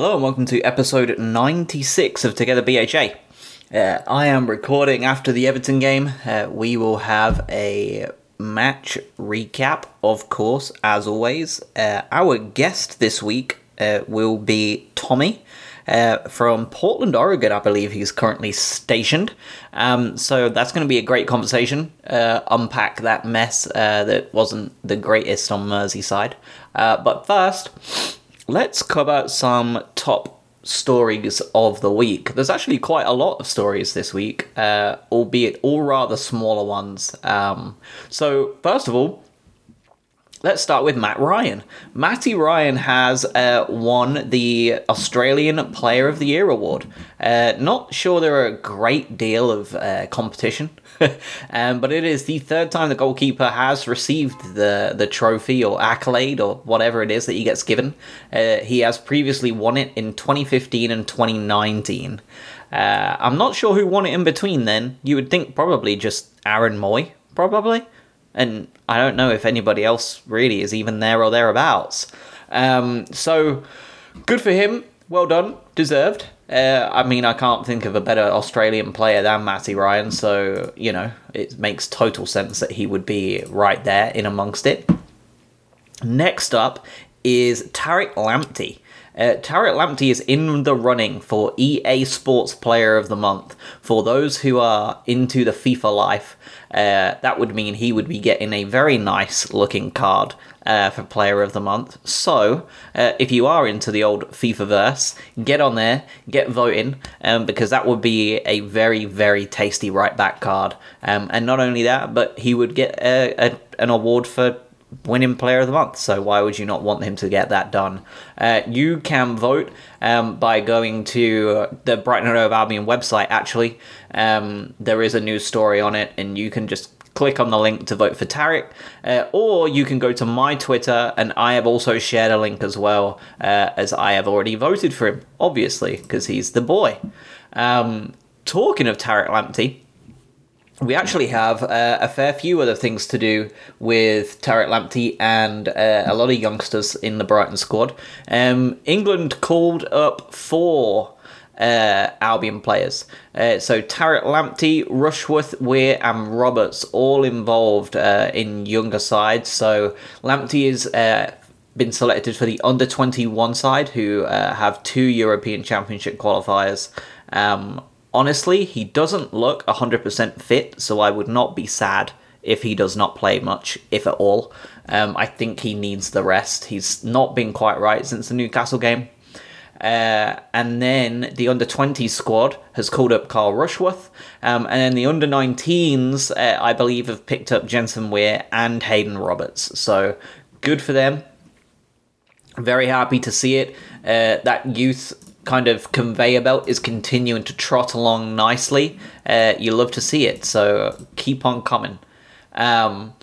Hello and welcome to episode 96 of Together BHA. Uh, I am recording after the Everton game. Uh, we will have a match recap, of course, as always. Uh, our guest this week uh, will be Tommy. Uh, from Portland, Oregon, I believe he's currently stationed. Um, so that's going to be a great conversation. Uh, unpack that mess that wasn't the greatest on Merseyside. but first, let's cover some top stories of the week. There's actually quite a lot of stories this week, uh, albeit all rather smaller ones. Um, so, first of all, let's start with Matt Ryan. Matty Ryan has uh, won the Australian Player of the Year award. Uh, not sure there are a great deal of uh, competition um, but it is the third time the goalkeeper has received the, the trophy or accolade or whatever it is that he gets given. Uh, he has previously won it in 2015 and 2019. Uh, I'm not sure who won it in between then. You would think probably just Aaron Mooy, probably. And I don't know if anybody else really is even there or thereabouts. Um, so, good for him. Well done. Deserved. Uh, I mean, I can't think of a better Australian player than Matty Ryan, so, you know, it makes total sense that he would be right there in amongst it. Next up is Tariq Lamptey. Uh, Tariq Lamptey is in the running for EA Sports Player of the Month. For those who are into the FIFA life, uh, that would mean he would be getting a very nice looking card uh, for Player of the Month. So, uh, if you are into the old FIFA verse, get on there, get voting, um, because that would be a very, very tasty right back card. Um, and not only that, but he would get a, a, an award for winning player of the month. So why would you not want him to get that done? Uh, you can vote um, by going to the Brighton and Hove Albion website. Actually, um, there is a news story on it, and you can just click on the link to vote for Tariq, uh, or you can go to my Twitter, and I have also shared a link as well, uh, as I have already voted for him, obviously, because he's the boy. Um, talking of Tariq Lamptey, we actually have uh, a fair few other things to do with Tariq Lamptey and uh, a lot of youngsters in the Brighton squad. Um, England called up four uh, Albion players. Uh, so Tariq Lamptey, Rushworth, Weir, and Roberts all involved uh, in younger sides. So Lamptey is uh, been selected for the under 21 side, who uh, have two European Championship qualifiers. Um, honestly, he doesn't look 100% fit, so I would not be sad if he does not play much, if at all. Um, I think he needs the rest. He's not been quite right since the Newcastle game. Uh, and then the under 20 squad has called up Carl Rushworth. Um, and then the under 19s, uh, I believe, have picked up Jensen Weir and Haydon Roberts. So good for them. Very happy to see it. Uh, that youth kind of conveyor belt is continuing to trot along nicely. Uh, you love to see it, so keep on coming. Um,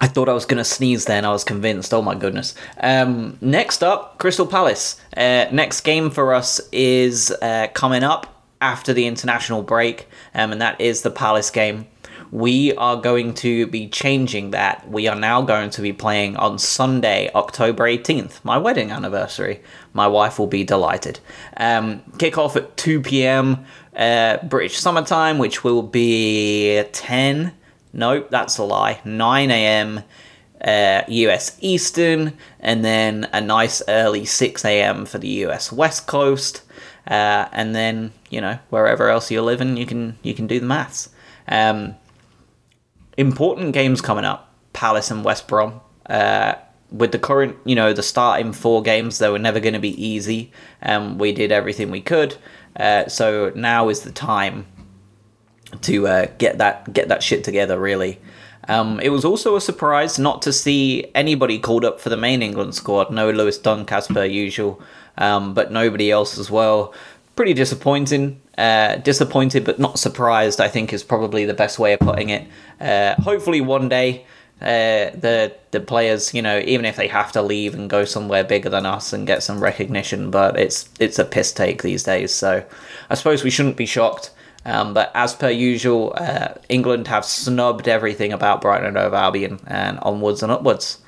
I thought I was going to sneeze then. I was convinced. Oh my goodness. Um, next up, Crystal Palace. Uh, next game for us is uh, coming up after the international break, um, and that is the Palace game we are going to be changing that. We are now going to be playing on Sunday, October 18th, my wedding anniversary. My wife will be delighted. Um, kick off at 2 p.m. Uh, British summertime, which will be 10. Nope, that's a lie. 9 a.m. Uh, US Eastern, and then a nice early 6 a.m. for the US West Coast. Uh, and then you know wherever else you're living, you can you can do the maths. Um, important games coming up Palace and West Brom. Uh, with the current, you know, the starting four games, they were never going to be easy. Um, we did everything we could. Uh, so now is the time to uh, get that get that shit together. Really, um, it was also a surprise not to see anybody called up for the main England squad. No Lewis Dunk as per usual, um, but nobody else as well. Pretty disappointing. Uh, disappointed but not surprised, I think, is probably the best way of putting it. Uh, hopefully, one day uh, the the players, you know, even if they have to leave and go somewhere bigger than us and get some recognition, but it's it's a piss take these days. So I suppose we shouldn't be shocked. Um, but as per usual, uh, England have snubbed everything about Brighton and Hove Albion and onwards and upwards.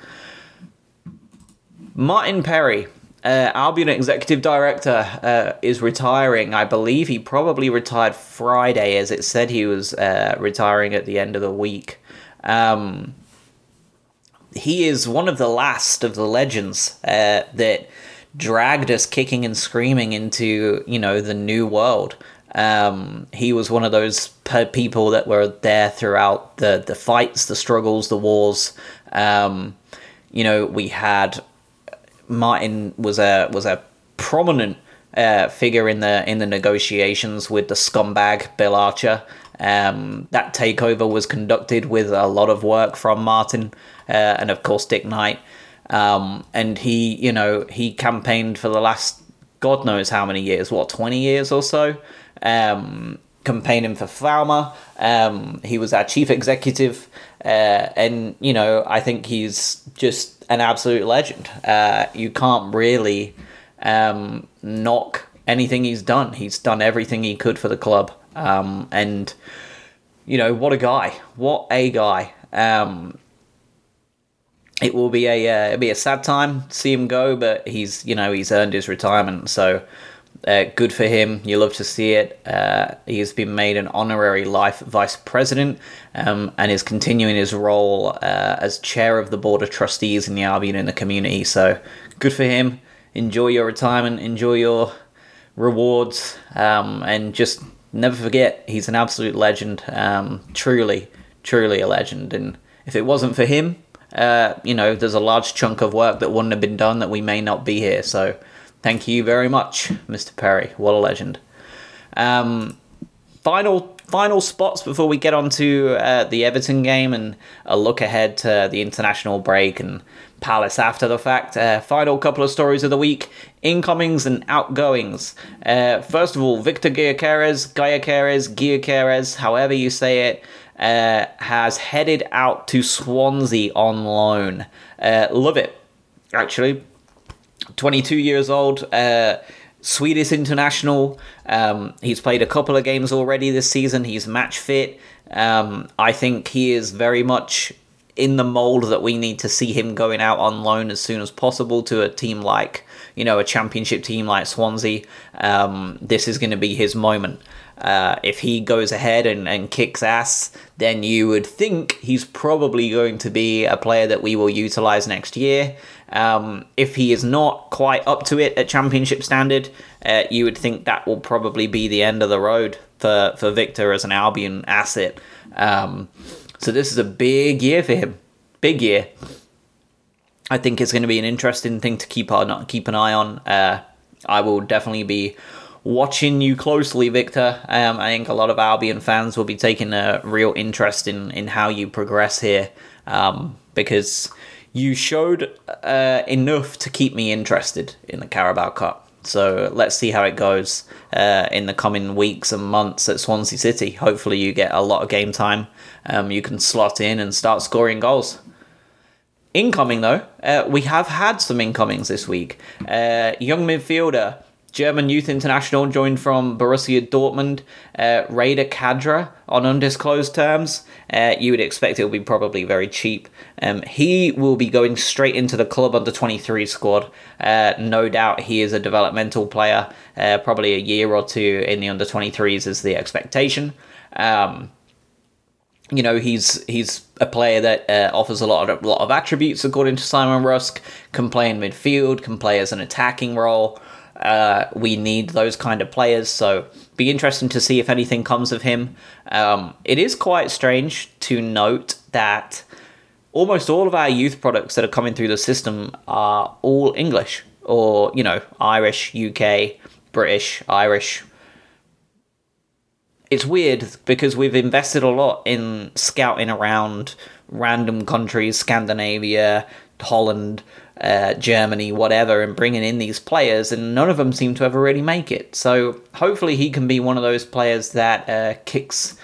Martin Perry uh, Albion executive director uh, is retiring. I believe he probably retired Friday, as it said he was uh, retiring at the end of the week. Um, he is one of the last of the legends uh, that dragged us kicking and screaming into you know the new world. Um, he was one of those people that were there throughout the the fights, the struggles, the wars. Um, you know, we had Martin was a was a prominent uh, figure in the in the negotiations with the scumbag Bill Archer. Um, that takeover was conducted with a lot of work from Martin uh, and of course Dick Knight. Um, and he, you know, he campaigned for the last God knows how many years, what twenty years or so, um, campaigning for Falmer. Um, he was our chief executive, uh, and you know, I think he's just an absolute legend. Uh, you can't really um, knock anything he's done. He's done everything he could for the club, um, and you know, what a guy! What a guy! Um, it will be a uh, it'll be a sad time to see him go, but he's you know he's earned his retirement, so uh, good for him. You love to see it. Uh, he has been made an honorary life vice president um, and is continuing his role uh, as chair of the board of trustees in the Albion in the community. So good for him. Enjoy your retirement. Enjoy your rewards, um, and just never forget he's an absolute legend. Um, truly, truly a legend. And if it wasn't for him, uh, you know, there's a large chunk of work that wouldn't have been done that we may not be here. So thank you very much, Mr. Perry. What a legend. Um, final final spots before we get on to uh, the Everton game and a look ahead to the international break and Palace after the fact. Uh, final couple of stories of the week incomings and outgoings. Uh, first of all, Viktor Gyökeres, Gyökeres, Gyökeres, however you say it, uh, has headed out to Swansea on loan. Uh, love it, actually. 22 years old, uh, Swedish international. Um, he's played a couple of games already this season. He's match fit. Um, I think he is very much in the mold that we need to see him going out on loan as soon as possible to a team like, you know, a championship team like Swansea. Um, this is going to be his moment. Uh, if he goes ahead and, and kicks ass, then you would think he's probably going to be a player that we will utilize next year. Um, if he is not quite up to it at championship standard, uh, you would think that will probably be the end of the road for, for Viktor as an Albion asset. Um, so this is a big year for him. Big year. I think it's going to be an interesting thing to keep on keep an eye on. Uh, I will definitely be watching you closely, Viktor. Um, I think a lot of Albion fans will be taking a real interest in in how you progress here um, because you showed uh, enough to keep me interested in the Carabao Cup. So let's see how it goes uh, in the coming weeks and months at Swansea City. Hopefully, you get a lot of game time. Um, you can slot in and start scoring goals. Incoming, though, uh, we have had some incomings this week. Uh, young midfielder German youth international joined from Borussia Dortmund, uh, Reda Khadra on undisclosed terms. Uh, you would expect it will be probably very cheap. Um, he will be going straight into the club under 23 squad. Uh, no doubt he is a developmental player. Uh, probably a year or two in the under 23s is the expectation. Um, you know he's he's a player that uh, offers a lot of a lot of attributes according to Simon Rusk. Can play in midfield, can play as an attacking role. Uh, we need those kind of players, so be interesting to see if anything comes of him. Um, it is quite strange to note that almost all of our youth products that are coming through the system are all English or, you know, Irish, UK, British, Irish. It's weird because we've invested a lot in scouting around random countries, Scandinavia, Holland, uh, Germany, whatever, and bringing in these players, and none of them seem to ever really make it. So hopefully he can be one of those players that uh, kicks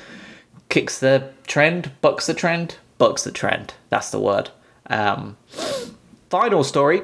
kicks the trend, bucks the trend, bucks the trend. That's the word. Um, final story.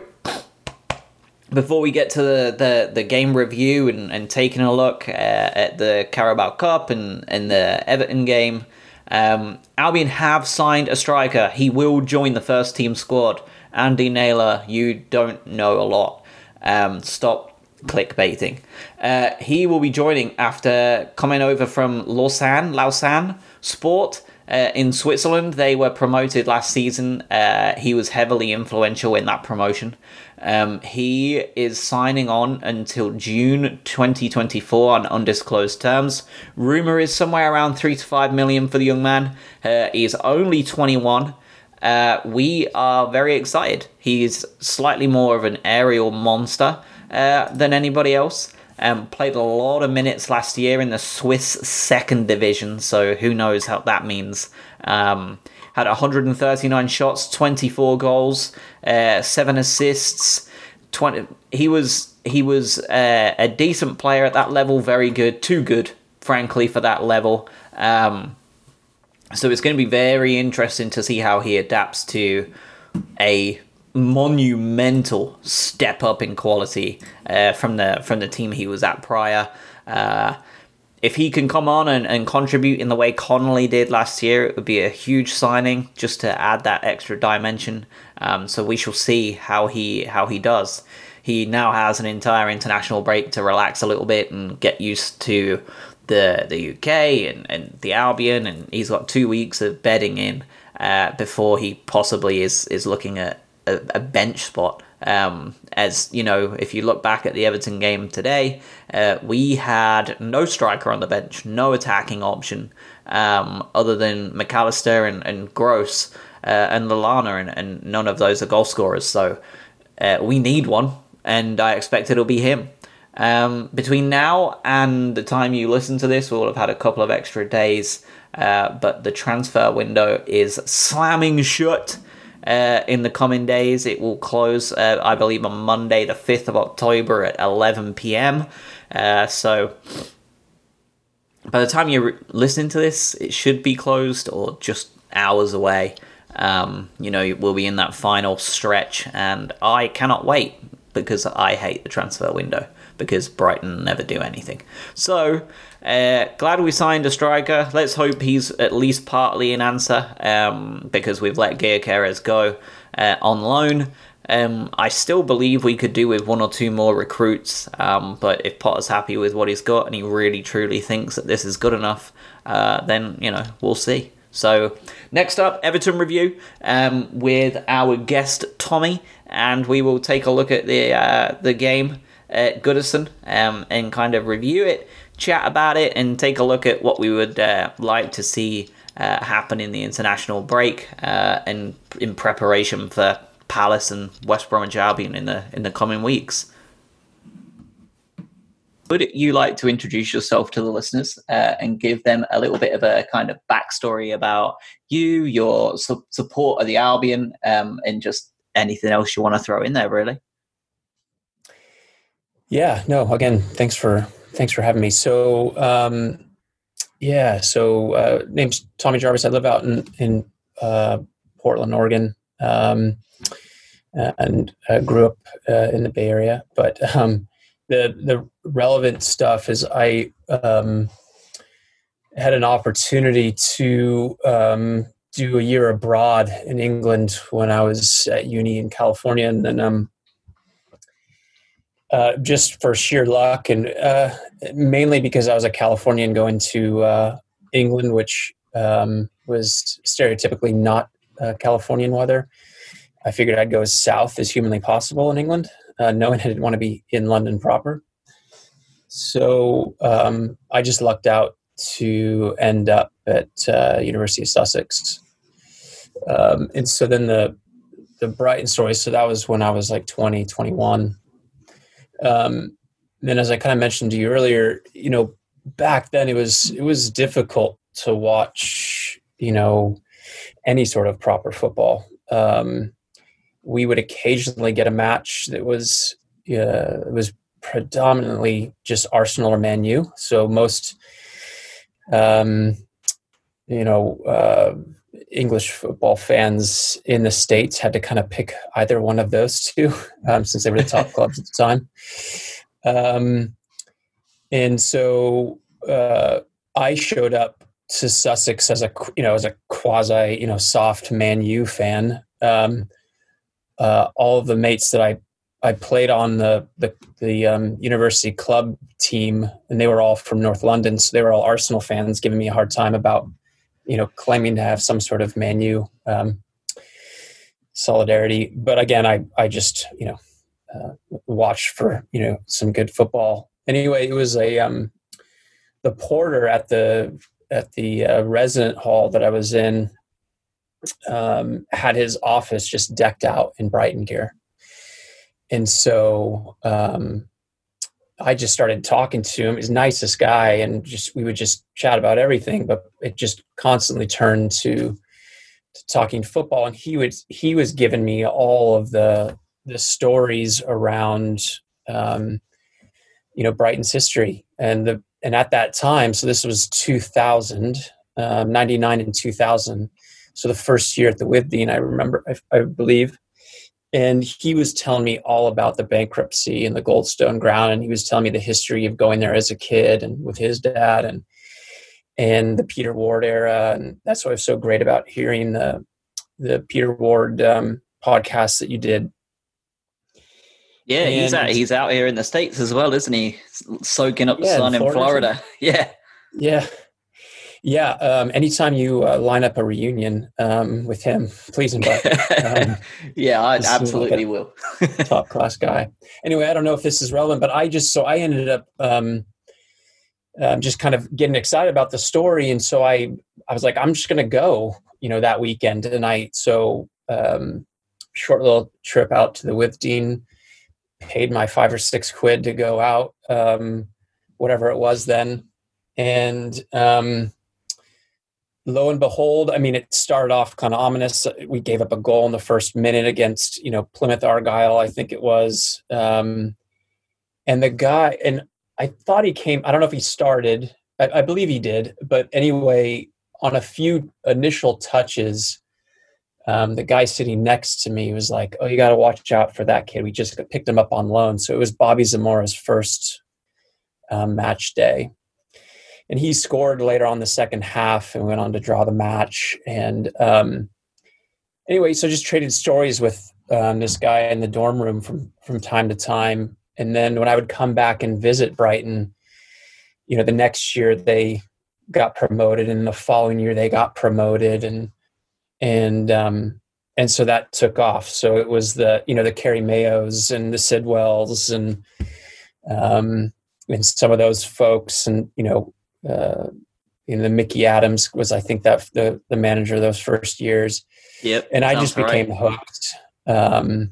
Before we get to the, the, the game review and, and taking a look uh, at the Carabao Cup and, and the Everton game, um, Albion have signed a striker. He will join the first team squad. Andy Naylor, you don't know a lot. Um, stop clickbaiting. Uh, he will be joining after coming over from Lausanne, Lausanne Sport uh, in Switzerland. They were promoted last season. Uh, he was heavily influential in that promotion. Um, he is signing on until June 2024 on undisclosed terms. Rumor is somewhere around three to five million for the young man. Uh, he is only 21. Uh, we are very excited. He's slightly more of an aerial monster uh, than anybody else. Um, played a lot of minutes last year in the Swiss second division, so who knows how that means. Um, had 139 shots, 24 goals, uh, seven assists. 20. He was he was uh, a decent player at that level, very good, too good, frankly, for that level. Um, so it's going to be very interesting to see how he adapts to a monumental step up in quality uh, from the from the team he was at prior. Uh, if he can come on and, and contribute in the way Connolly did last year, it would be a huge signing just to add that extra dimension. Um, so we shall see how he how he does. He now has an entire international break to relax a little bit and get used to the the UK and, and the Albion, and he's got two weeks of bedding in uh, before he possibly is is looking at a, a bench spot. Um, as you know, if you look back at the Everton game today, uh, we had no striker on the bench, no attacking option um, other than Mac Allister and, and Gross uh, and Lallana, and, and none of those are goal scorers. So uh, we need one, and I expect it'll be him. Um, between now and the time you listen to this, we'll have had a couple of extra days, uh, but the transfer window is slamming shut uh, in the coming days. It will close, uh, I believe, on Monday, the 5th of October at 11 p.m. Uh, so by the time you're listening to this, it should be closed or just hours away. Um, you know, we'll be in that final stretch, and I cannot wait because I hate the transfer window because Brighton never do anything. So, uh, glad we signed a striker. Let's hope he's at least partly an answer um, because we've let Gyökeres go uh, on loan. Um, I still believe we could do with one or two more recruits, um, but if Potter's happy with what he's got and he really truly thinks that this is good enough, uh, then you know we'll see. So next up, Everton review um, with our guest Tommy, and we will take a look at the uh, the game at Goodison um, and kind of review it, chat about it, and take a look at what we would uh, like to see uh, happen in the international break uh, and in preparation for Palace and West Bromwich Albion in the in the coming weeks. Would you like to introduce yourself to the listeners uh, and give them a little bit of a kind of backstory about you, your su- support of the Albion, um, and just anything else you want to throw in there, really? Yeah, no, again, thanks for thanks for having me. So, um, yeah, so uh, name's Tommy Jarvis. I live out in in uh, Portland, Oregon, um, and uh, grew up uh, in the Bay Area. But um, the the relevant stuff is I um, had an opportunity to um, do a year abroad in England when I was at uni in California, and then um, uh, just for sheer luck, and uh, mainly because I was a Californian going to uh, England, which um, was stereotypically not uh, Californian weather. I figured I'd go as south as humanly possible in England, uh, knowing I didn't want to be in London proper. So um, I just lucked out to end up at University of Sussex, um, and so then the the Brighton story. So that was when I was like 20, 21 um, then, as I kind of mentioned to you earlier, you know, back then it was it was difficult to watch, you know, any sort of proper football. Um, we would occasionally get a match that was uh, was predominantly just Arsenal or Man U. So most, um, you know, uh, English football fans in the states had to kind of pick either one of those two um, since they were the top clubs at the time. Um, and so uh, I showed up to Sussex as a you know as a quasi you know soft Man U fan. Um, uh, all of the mates that I I played on the the, the um, university club team, and they were all from North London, so they were all Arsenal fans, giving me a hard time about you know claiming to have some sort of Manu um, solidarity. But again, I I just you know uh, for you know some good football. Anyway, it was a um, the porter at the at the uh, resident hall that I was in um, had his office just decked out in Brighton gear, and so um, I just started talking to him. He's nicest guy, and just we would just chat about everything. But it just constantly turned to, to talking football, and he would he was giving me all of the the stories around um, you know Brighton's history and the and at that time. So this was 2000, um, 99 and 2000. So the first year at the Withdean, I remember, I, I believe and he was telling me all about the bankruptcy and the Goldstone ground and he was telling me the history of going there as a kid and with his dad and and the Peter Ward era and that's what was so great about hearing the the Peter Ward um, podcast that you did. Yeah, and, he's out he's out here in the states as well, isn't he? Soaking up the yeah, sun in Florida. Florida. Yeah. Yeah. Yeah, um, anytime you uh, line up a reunion um, with him, please invite. Um, yeah, I absolutely will. top class guy. Anyway, I don't know if this is relevant, but I just so I ended up um, um, just kind of getting excited about the story, and so I I was like, I'm just going to go, you know, that weekend tonight. So um, short little trip out to the Withdean, paid my five or six quid to go out, whatever it was then, and um, lo and behold, I mean, it started off kind of ominous. We gave up a goal in the first minute against, you know, Plymouth Argyle, I think it was. Um, and the guy, and I thought he came, I don't know if he started, I, I believe he did, but anyway, on a few initial touches, um, the guy sitting next to me was like, "Oh, you got to watch out for that kid. We just picked him up on loan." So it was Bobby Zamora's first um, match day, and he scored later on the second half and went on to draw the match. And um, anyway, so just traded stories with um, this guy in the dorm room from from time to time. And then when I would come back and visit Brighton, you know, the next year they got promoted, and the following year they got promoted, and and um, and so that took off. So it was the you know the Kerry Mayos and the Sidwells and um, and some of those folks, and you know uh, you know, the Micky Adams was, I think, that the the manager those first years. Yep. And I just became right. hooked. Um,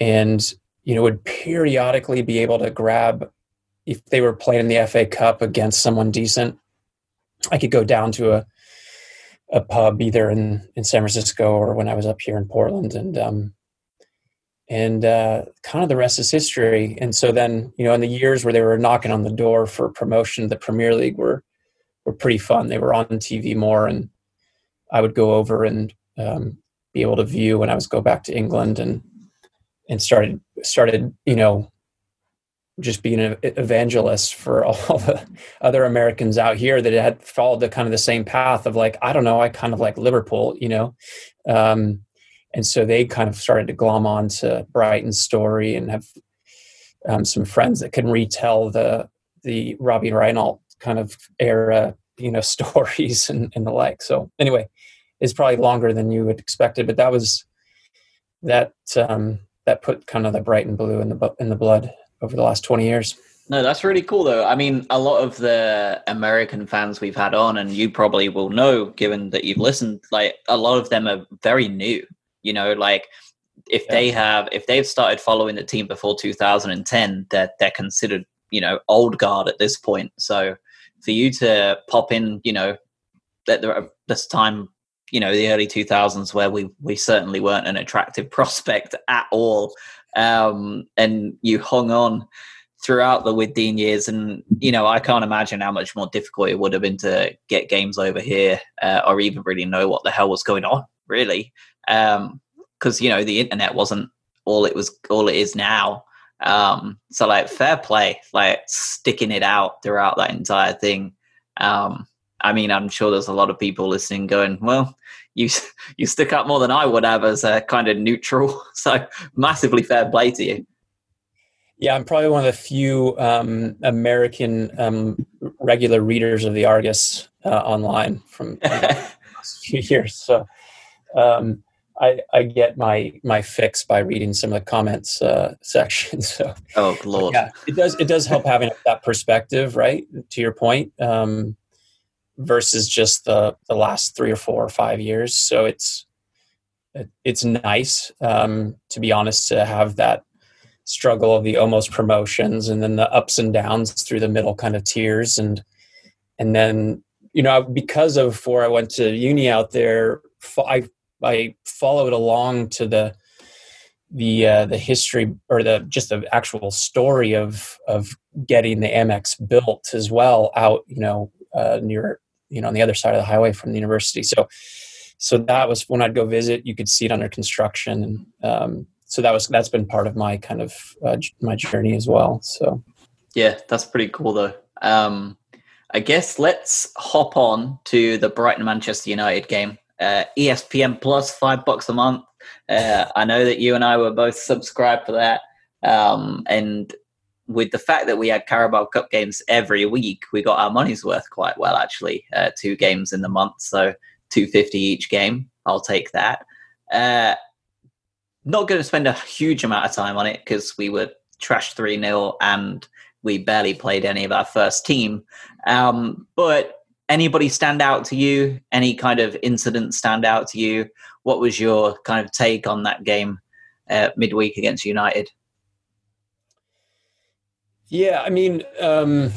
and you know, would periodically be able to grab if they were playing in the FA Cup against someone decent. I could go down to a a pub either in in San Francisco or when I was up here in Portland, and um, and uh, kind of the rest is history. And so then, you know, in the years where they were knocking on the door for promotion, the Premier League were were pretty fun. They were on TV more, and I would go over and um, be able to view when I was go back to England and and started started you know just being an evangelist for all the other Americans out here that had followed the kind of the same path of like I don't know I kind of like Liverpool you know um, and so they kind of started to glom on to Brighton's story and have um, some friends that can retell the the Robbie Reinelt kind of era, you know, stories and, and the like. So anyway, it's probably longer than you would expected, but that was that um, that put kind of the Brighton blue in the in the blood over the last twenty years. No, that's really cool though. I mean, a lot of the American fans we've had on, and you probably will know, given that you've listened, like a lot of them are very new. You know, like if yeah. they have if they've started following the team before 2010, they're they're considered you know old guard at this point. So for you to pop in, you know, that there this time, you know, the early 2000s where we we certainly weren't an attractive prospect at all, um, and you hung on throughout the Withdean years. And, you know, I can't imagine how much more difficult it would have been to get games over here uh, or even really know what the hell was going on, really because um, you know the internet wasn't all it was all it is now. Um, so like fair play, like sticking it out throughout that entire thing. Um, I mean, I'm sure there's a lot of people listening going, well, you you stick up more than I would have as a kind of neutral. So massively fair play to you. Yeah, I'm probably one of the few um, American um, regular readers of the Argus uh, online from a few years. So um, I, I, get my my fix by reading some of the comments uh, section. So oh lord, yeah, it does it does help having that perspective, right? To your point, um, versus just the the last three or four or five years. So it's it, it's nice um, to be honest to have that struggle of the almost promotions and then the ups and downs through the middle kind of tiers and and then you know because of where I went to uni out there I I followed along to the the uh, the history or the just the actual story of of getting the Amex built as well out you know uh, near you know on the other side of the highway from the university so so that was when I'd go visit you could see it under construction and um, so that was that's been part of my kind of uh, my journey as well. So yeah, that's pretty cool though. Um, I guess let's hop on to the Brighton Manchester United game. Uh, ESPN Plus, five bucks a month. Uh, I know that you and I were both subscribed for that, um, and with the fact that we had Carabao Cup games every week, we got our money's worth quite well actually. Uh, two games in the month, so two fifty each game. I'll take that. Uh, not going to spend a huge amount of time on it because we were trashed 3 0 and we barely played any of our first team. Um, but anybody stand out to you? Any kind of incident stand out to you? What was your kind of take on that game uh, midweek against United? Yeah, I mean, um,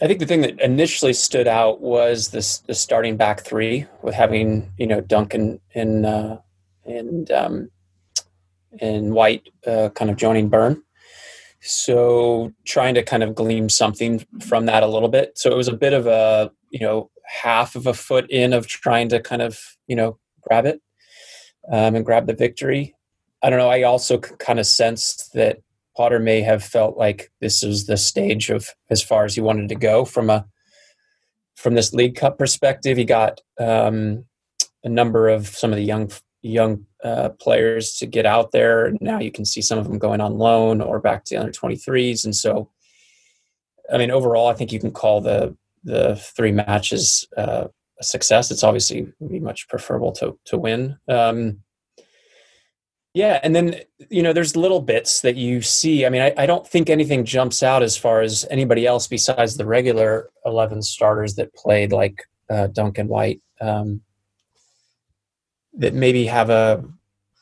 I think the thing that initially stood out was this the starting back three with having you know Duncan in uh, and um, and White uh, kind of joining Burn. So trying to kind of glean something from that a little bit. So it was a bit of a you know half of a foot in of trying to kind of you know grab it um, and grab the victory. I don't know. I also kind of sensed that Potter may have felt like this was the stage of as far as he wanted to go from a from this League Cup perspective. He got um, a number of some of the young young uh, players to get out there. Now you can see some of them going on loan or back to under 23s. And so, I mean, overall, I think you can call the the three matches uh, a success. It's obviously be much preferable to to win. Um, yeah, and then you know, there's little bits that you see. I mean, I, I don't think anything jumps out as far as anybody else besides the regular 11 starters that played, like uh, Duncan White. Um, that maybe have a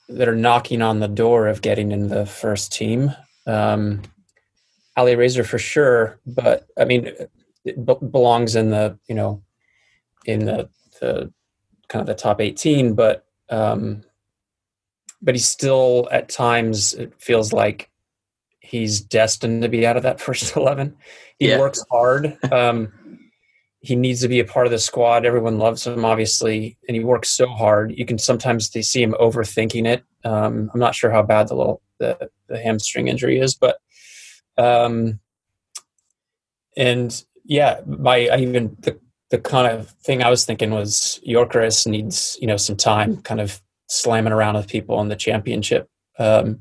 that are knocking on the door of getting in the first team. Um, Alireza for sure, but I mean, it b- belongs in the you know in the the kind of the top 18, but um, but he's still at times it feels like he's destined to be out of that first 11. He yeah. works hard. Um, he needs to be a part of the squad. Everyone loves him, obviously, and he works so hard. You can sometimes they see him overthinking it. Um, I'm not sure how bad the little the, the hamstring injury is, but um, and yeah, my I even the the kind of thing I was thinking was Gyökeres needs you know some time, kind of slamming around with people in the championship, um,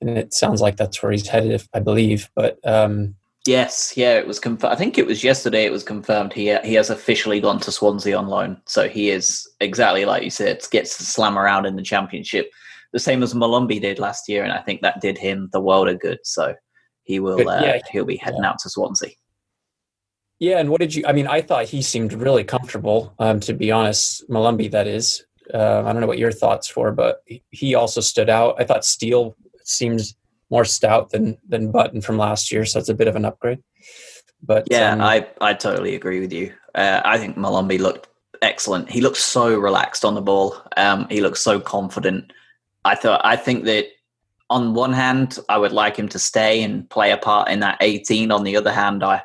and it sounds like that's where he's headed, I believe. But um, Yes, yeah, it was confirmed. I think it was yesterday. It was confirmed he he has officially gone to Swansea on loan, so he is exactly like you said, gets to slam around in the championship, the same as Molumby did last year, and I think that did him the world of good. So he will, uh, yeah, he'll be heading yeah. out to Swansea. Yeah, and what did you? I mean, I thought he seemed really comfortable. Um, to be honest, Molumby, that is. Uh, I don't know what your thoughts were, but he also stood out. I thought Steele seems more stout than than Button from last year, so it's a bit of an upgrade. But yeah, um, I I totally agree with you. Uh, I think Molumby looked excellent. He looked so relaxed on the ball. Um, he looked so confident. I thought I think that on one hand, I would like him to stay and play a part in that 18. On the other hand, I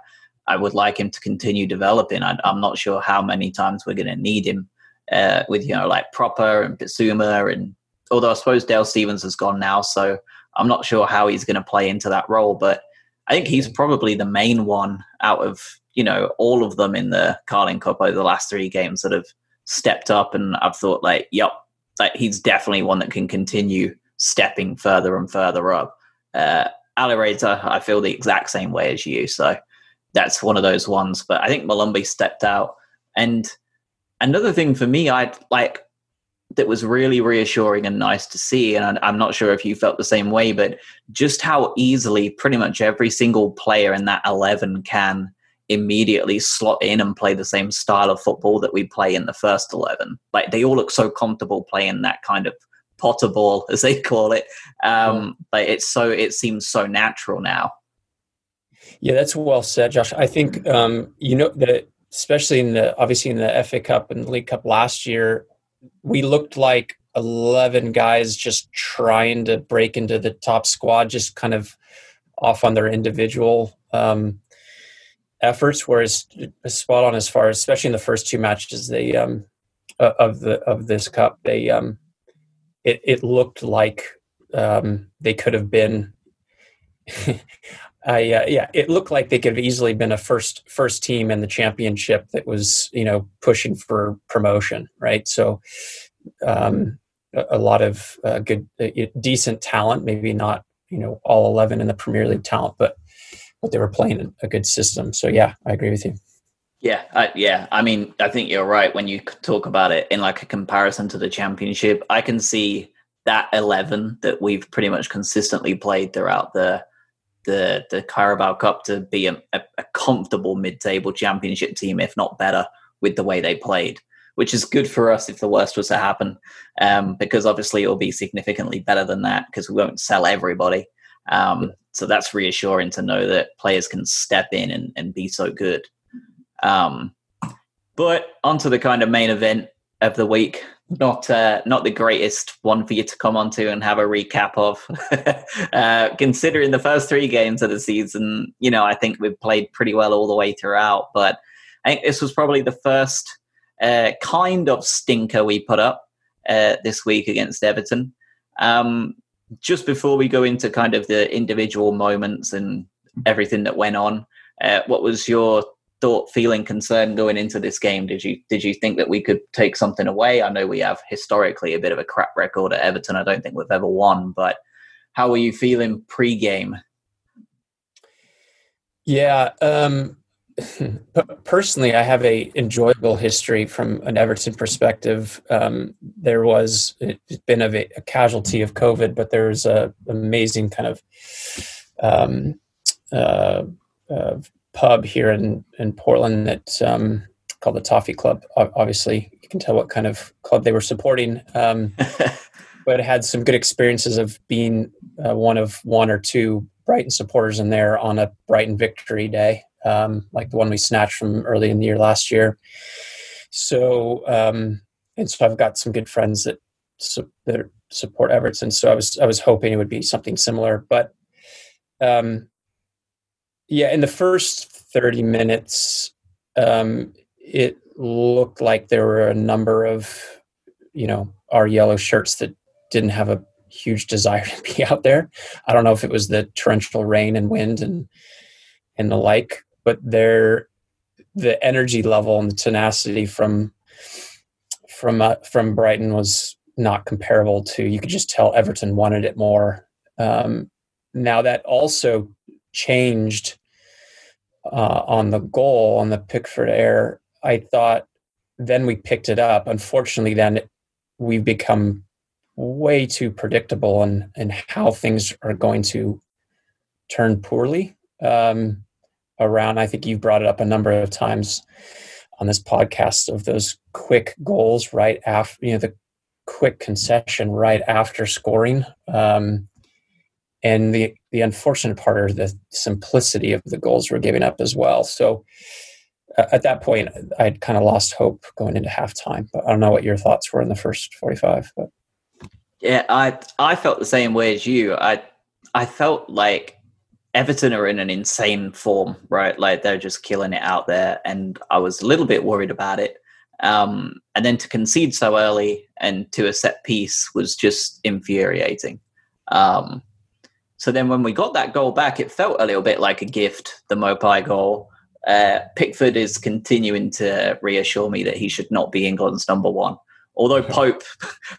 I would like him to continue developing. I, am not sure how many times we're going to need him uh, with you know like Pröpper and Bissouma and although I suppose Dale Stephens has gone now, so I'm not sure how he's going to play into that role, but I think he's probably the main one out of you know all of them in the Carling Cup over the last three games that have stepped up, and I've thought like, yep, like he's definitely one that can continue stepping further and further up. Uh, Alireza, I feel the exact same way as you, so that's one of those ones. But I think Molumby stepped out, and another thing for me, I like that was really reassuring and nice to see. And I'm not sure if you felt the same way, but just how easily pretty much every single player in that 11 can immediately slot in and play the same style of football that we play in the first 11. Like they all look so comfortable playing that kind of potter ball, as they call it. Um, but it's so, it seems so natural now. Yeah, that's well said, Josh. I think, um, you know, that especially in the, obviously in the FA Cup and League Cup last year, we looked like 11 guys just trying to break into the top squad, just kind of off on their individual um, efforts. Whereas spot on as far as, especially in the first two matches, they um, of the of this cup, they um, it it looked like um, they could have been. I, uh, yeah, it looked like they could have easily been a first first team in the championship that was you know pushing for promotion, right? So, um, a, a lot of uh, good, uh, decent talent. Maybe not you know all eleven in the Premier League talent, but but they were playing a good system. So yeah, I agree with you. Yeah, yeah. I mean, I think you're right when you talk about it in like a comparison to the championship. I can see that eleven that we've pretty much consistently played throughout the the the Carabao Cup to be a, a, comfortable mid-table championship team, if not better, with the way they played. Which is good for us if the worst was to happen, um, because obviously it will be significantly better than that because we won't sell everybody. Um, so that's reassuring to know that players can step in and, and be so good. Um, but onto the kind of main event of the week, not uh, not the greatest one for you to come onto and have a recap of. uh, considering the first three games of the season, you know, I think we've played pretty well all the way throughout. But I think this was probably the first uh, kind of stinker we put up uh, this week against Everton. Um, just before we go into kind of the individual moments and everything that went on, uh, what was your thought, feeling, concern going into this game? Did you did you think that we could take something away? I know we have historically a bit of a crap record at Everton. I don't think we've ever won, but how were you feeling pre-game? Yeah, um, personally, I have a enjoyable history from an Everton perspective. Um, there was it's been a, a, casualty of COVID, but there's a amazing kind of um, uh, uh, pub here in in Portland that's um, called the Toffee Club. Obviously, you can tell what kind of club they were supporting. Um, but had some good experiences of being uh, one of one or two Brighton supporters in there on a Brighton victory day, um, like the one we snatched from early in the year last year. So, um, and so I've got some good friends that su- that support Everton. So I was I was hoping it would be something similar, but um, yeah, in the first 30 minutes, um, it looked like there were a number of, you know, our yellow shirts that didn't have a huge desire to be out there. I don't know if it was the torrential rain and wind and and the like, but there, the energy level and the tenacity from from uh, from Brighton was not comparable to. You could just tell Everton wanted it more. Um, now that also changed uh, on the goal on the Pickford error, I thought then we picked it up. Unfortunately, then we've become way too predictable and and how things are going to turn poorly um, around. I think you've brought it up a number of times on this podcast of those quick goals right after you know the quick concession right after scoring. Um, and the the unfortunate part are the simplicity of the goals we're giving up as well. So uh, at that point, I'd kind of lost hope going into halftime. But I don't know what your thoughts were in the first forty five. But yeah, I I felt the same way as you. I I felt like Everton are in an insane form, right? Like they're just killing it out there, and I was a little bit worried about it. Um, and then to concede so early and to a set piece was just infuriating. Um, So then when we got that goal back, it felt a little bit like a gift, the Maupay goal. Uh, Pickford is continuing to reassure me that he should not be England's number one. Although Pope,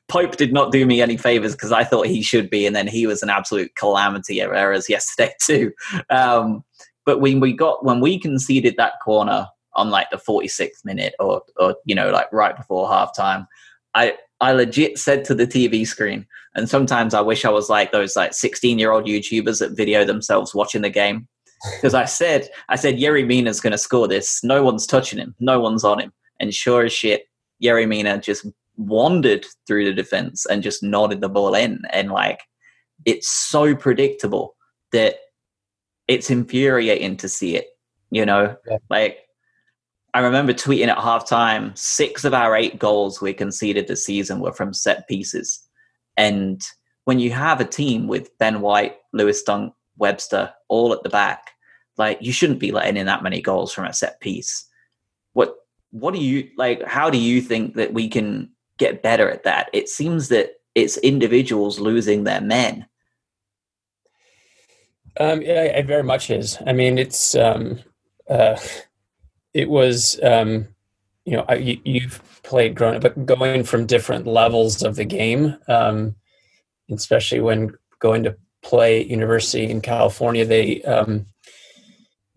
Pope did not do me any favors because I thought he should be, and then he was an absolute calamity of errors yesterday too. Um, but when we got when we conceded that corner on like the 46th minute or or you know like right before halftime, I I legit said to the TV screen, and sometimes I wish I was like those like 16 year old YouTubers that video themselves watching the game. Because I said, I said, Yerry Mina's going to score this. No one's touching him. No one's on him. And sure as shit, Yerry Mina just wandered through the defense and just nodded the ball in. And like, it's so predictable that it's infuriating to see it. You know, yeah. like I remember tweeting at halftime, six of our eight goals we conceded this season were from set pieces. And when you have a team with Ben White, Lewis Dunk, Webster all at the back, like you shouldn't be letting in that many goals from a set piece. What what do you like how do you think that we can get better at that? It seems that it's individuals losing their men. Um, yeah, it very much is. I mean, it's um, uh, it was um, you know you, you've played grown up, but going from different levels of the game, um, especially when going to play at university in California, they um,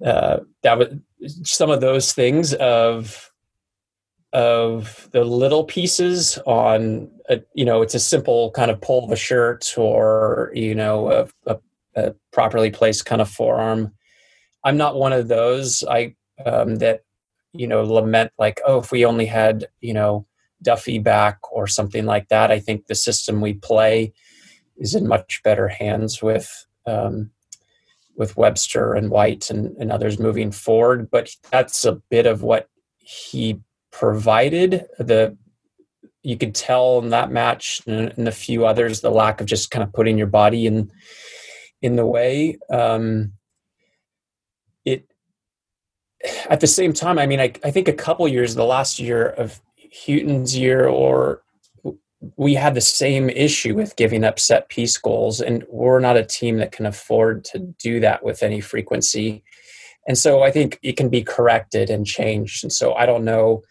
uh, that was some of those things of of the little pieces on a, you know it's a simple kind of pull of a shirt or you know a, a, a properly placed kind of forearm. I'm not one of those. I um, that you know lament like oh if we only had you know duffy back or something like that i think the system we play is in much better hands with um, with webster and white and, and others moving forward. But that's a bit of what he provided. The you could tell in that match and, and a few others the lack of just kind of putting your body in in the way. Um, it at the same time i mean I, I think a couple years the last year of Hughton's year or we had the same issue with giving up set piece goals and we're not a team that can afford to do that with any frequency. And so i think it can be corrected and changed. And so i don't know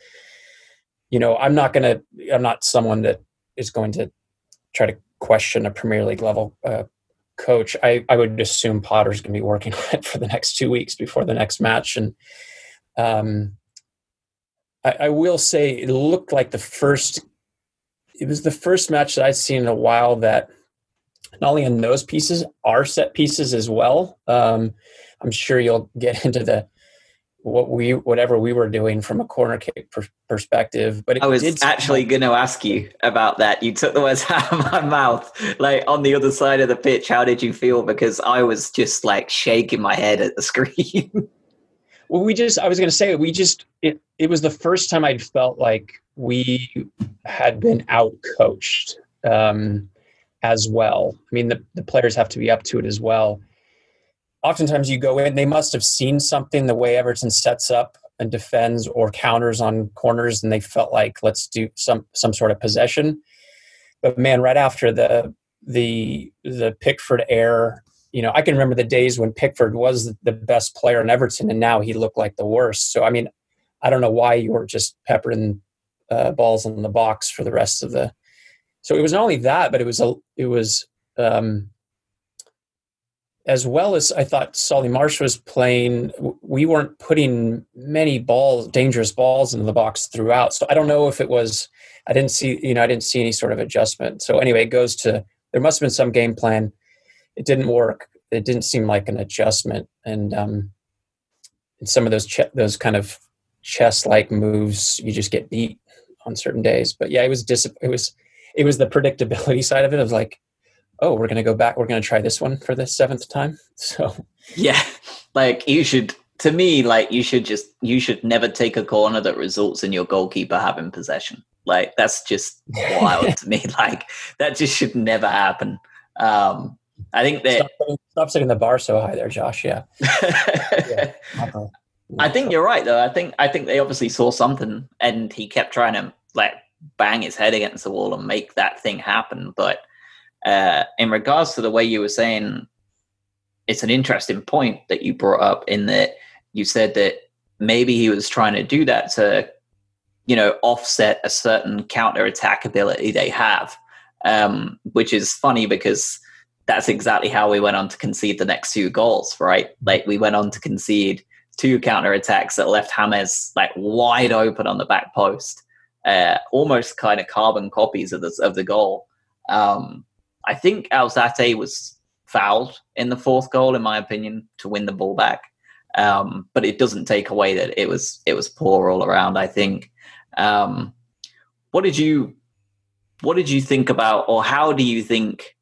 you know, I'm not going to, I'm not someone that is going to try to question a Premier League level uh, coach. I, I would assume Potter's going to be working on it for the next two weeks before the next match. And um, I, I will say it looked like the first, it was the first match that I'd seen in a while that not only in those pieces are set pieces as well. Um, I'm sure you'll get into the what we whatever we were doing from a corner kick per- perspective. But I was actually going to ask you about that. You took the words out of my mouth. Like on the other side of the pitch, how did you feel? Because I was just like shaking my head at the screen. well, we just I was going to say we just it it was the first time I'd felt like we had been out coached um, as well. I mean, the the players have to be up to it as well oftentimes you go in, they must have seen something the way Everton sets up and defends or counters on corners, and they felt like let's do some some sort of possession. But man, right after the the the Pickford error, you know, I can remember the days when Pickford was the best player in Everton, and now he looked like the worst. So I mean, I don't know why you were just peppering uh, balls in the box for the rest of the. So it was not only that, but it was a it was um, as well as I thought Solly March was playing, we weren't putting many balls, dangerous balls into the box throughout. So I don't know if it was, I didn't see, you know, I didn't see any sort of adjustment. So anyway, it goes to, there must have been some game plan. It didn't work. It didn't seem like an adjustment. And, um, and some of those, ch- those kind of chess like moves, you just get beat on certain days. But yeah, it was, dis- it was, it was the predictability side of it. Of like, oh, we're going to go back. We're going to try this one for the seventh time. So, yeah, like you should, to me, like you should just, you should never take a corner that results in your goalkeeper having possession. Like that's just wild to me. Like that just should never happen. Um, I think that stop, stop setting the bar so high there, Josh. Yeah. yeah. I think you're right though. I think I think they obviously saw something and he kept trying to like bang his head against the wall and make that thing happen. But uh, in regards to the way you were saying it's an interesting point that you brought up in that you said that maybe he was trying to do that to you know offset a certain counter attack ability they have um, which is funny because that's exactly how we went on to concede the next two goals right? Like we went on to concede two counter attacks that left Hammers like wide open on the back post uh, almost kind of carbon copies of the of the goal. Um, I think Alzate was fouled in the fourth goal in my opinion to win the ball back um, but it doesn't take away that it was it was poor all around. I think. Um, what did you what did you think about, or how do you think?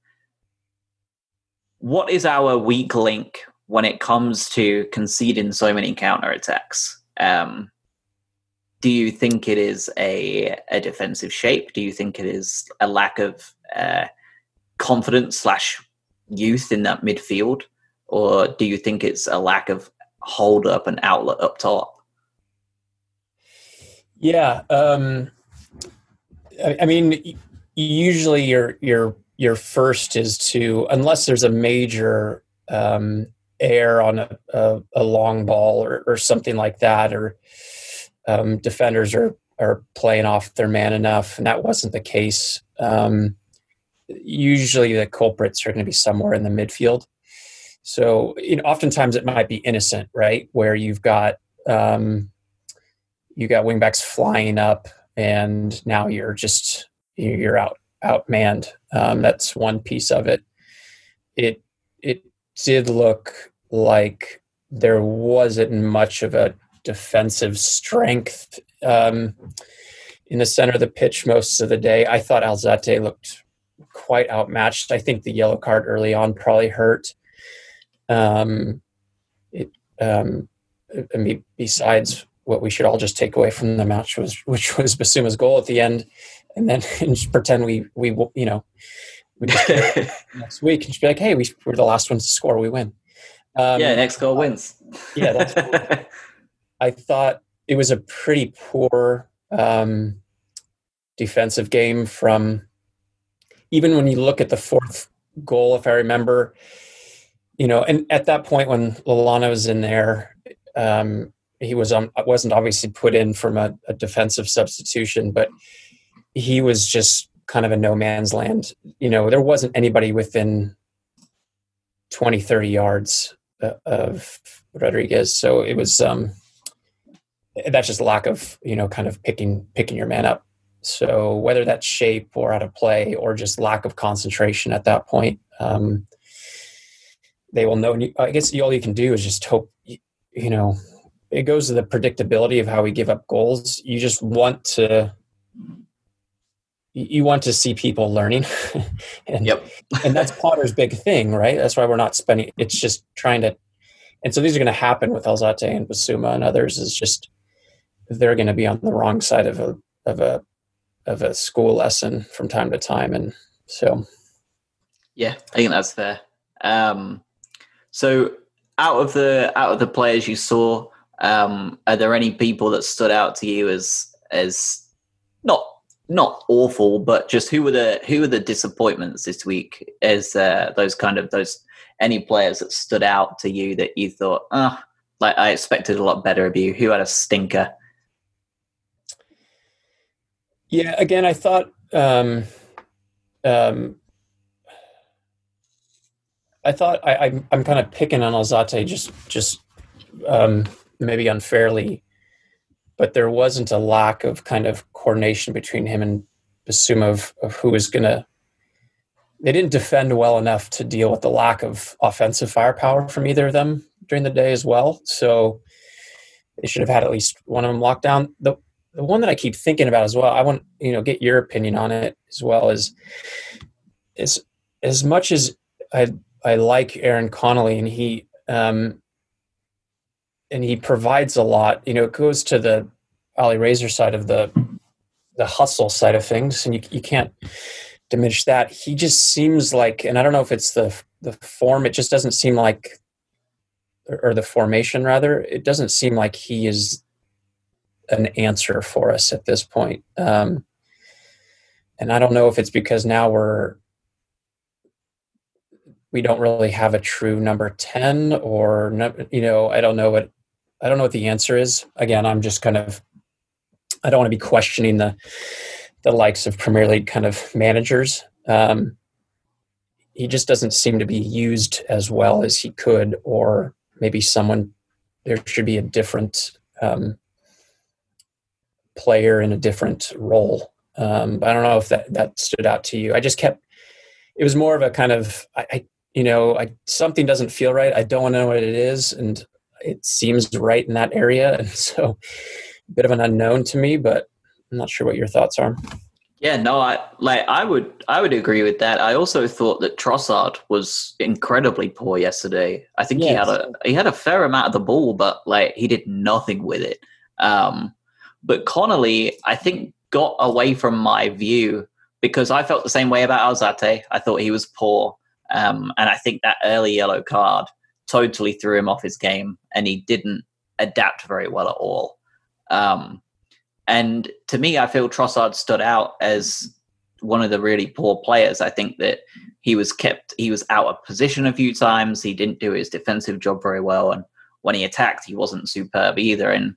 What is our weak link when it comes to conceding so many counterattacks? Um, do you think it is a, a defensive shape? Do you think it is a lack of uh, confidence slash youth in that midfield? Or do you think it's a lack of hold up and outlet up top? Yeah, um, I, I mean, usually your your your first is to unless there's a major um, air on a, a, a long ball or, or, something like that, or um, defenders are are playing off their man enough, and that wasn't the case. Um, usually, the culprits are going to be somewhere in the midfield. So, you know, oftentimes it might be innocent, right? Where you've got um, you got wingbacks flying up, and now you're just you're out outmanned. Um, that's one piece of it. It it did look like there wasn't much of a defensive strength um, in the center of the pitch most of the day. I thought Alzate looked quite outmatched. I think the yellow card early on probably hurt. Um, it, um, I mean, besides what we should all just take away from the match was, which was Bissouma's goal at the end, and then and just pretend we we you know we just next week and just be like, hey, we were the last ones to score, we win. Um, yeah, next goal wins. yeah, that's. Cool. I thought it was a pretty poor um, defensive game from. Even when you look at the fourth goal, if I remember, you know, and at that point when Lallana was in there, um, he was on wasn't obviously put in from a, a, defensive substitution, but he was just kind of a no man's land. You know, there wasn't anybody within 20, 30 yards uh, of Rodriguez. So it was um, that's just lack of, you know, kind of picking picking your man up. So whether that's shape or out of play or just lack of concentration at that point, um, they will know. I guess all you can do is just hope, you know, it goes to the predictability of how we give up goals. You just want to, you want to see people learning. and, yep. and that's Potter's big thing, right? That's why we're not spending, it's just trying to, and so these are going to happen with Alzate and Bissouma and others is just, they're going to be on the wrong side of a, of a, of a school lesson from time to time. And so. Yeah, I think that's fair. Um, so, out of the out of the players you saw, um, are there any people that stood out to you as as not not awful, but just who were the who were the disappointments this week? As uh, those kind of those any players that stood out to you that you thought, ah, oh, like I expected a lot better of you. Who had a stinker? Yeah, again, I thought um, um, I thought I, am kind of picking on Alzate just just um, maybe unfairly, but there wasn't a lack of kind of coordination between him and Bissouma of, of who was going to. They didn't defend well enough to deal with the lack of offensive firepower from either of them during the day as well. So they should have had at least one of them locked down. The the one that I keep thinking about as well. I want you know get your opinion on it as well as is as much as I I like Aaron Connolly, and he um, and he provides a lot. You know, it goes to the Alireza side of the the hustle side of things, and you you can't diminish that. He just seems like, and I don't know if it's the the form. It just doesn't seem like, or the formation rather. It doesn't seem like he is an answer for us at this point. Um, and I don't know if it's because now we're we don't really have a true number 10 or you know i don't know what i don't know what the answer is again i'm just kind of i don't want to be questioning the the likes of premier league kind of managers um, he just doesn't seem to be used as well as he could or maybe someone there should be a different um, player in a different role um, i don't know if that that stood out to you i just kept it was more of a kind of I, I you know, I, something doesn't feel right. I don't know what it is, and it seems right in that area, and so a bit of an unknown to me. But I'm not sure what your thoughts are. Yeah, no, I like I would I would agree with that. I also thought that Trossard was incredibly poor yesterday. I think yes. he had a he had a fair amount of the ball, but like he did nothing with it. Um, but Connolly, I think, got away from my view because I felt the same way about Alzate. I thought he was poor. Um, and I think that early yellow card totally threw him off his game, and he didn't adapt very well at all. Um, and to me, I feel Trossard stood out as one of the really poor players. I think that he was kept, he was out of position a few times. He didn't do his defensive job very well. And when he attacked, he wasn't superb either. And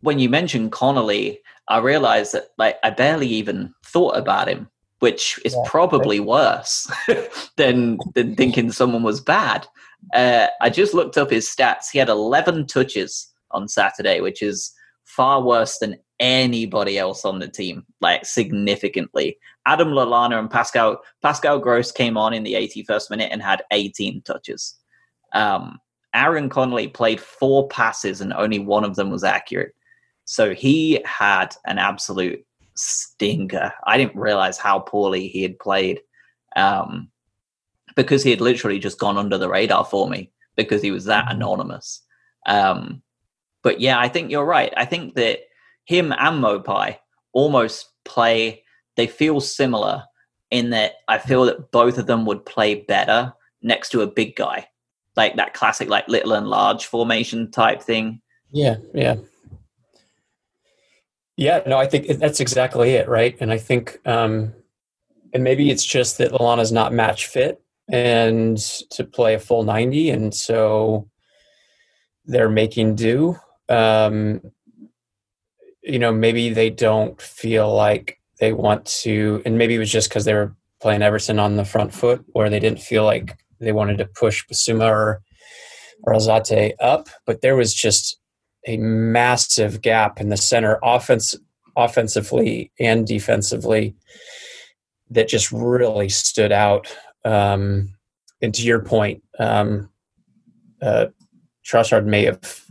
when you mentioned Connolly, I realized that like I barely even thought about him which is yeah, probably worse than than thinking someone was bad. Uh, I just looked up his stats. He had 11 touches on Saturday, which is far worse than anybody else on the team, like significantly. Adam Lallana and Pascal Pascal Gross came on in the 81st minute and had 18 touches. Um, Aaron Connolly played four passes and only one of them was accurate. So he had an absolute stinker. I didn't realize how poorly he had played um, because he had literally just gone under the radar for me because he was that mm-hmm. anonymous. Um, but yeah, I think you're right. I think that him and Maupay almost play, they feel similar in that I feel that both of them would play better next to a big guy, like that classic, like little and large formation type thing. Yeah, yeah. Yeah, no, I think that's exactly it, right? And I think, um, and maybe it's just that Lallana's not match fit and to play a full 90, and so they're making do. Um, you know, maybe they don't feel like they want to, and maybe it was just because they were playing Everton on the front foot, where they didn't feel like they wanted to push Bissouma or Alzate up, but there was just a massive gap in the center offense offensively and defensively that just really stood out um, and to your point um, uh, may have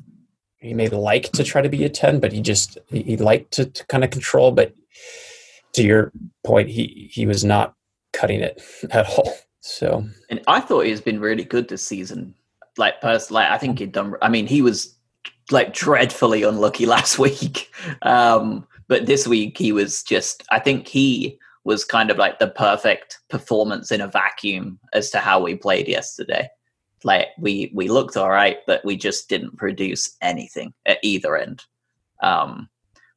he may like to try to be a 10 but he just he, liked to, to kind of control but to your point he he was not cutting it at all so. And i thought he's been really good this season. Like personally i think he'd done i mean he was like dreadfully unlucky last week. Um, but this week he was just, I think he was kind of like the perfect performance in a vacuum as to how we played yesterday. Like we we looked all right, but we just didn't produce anything at either end. Um,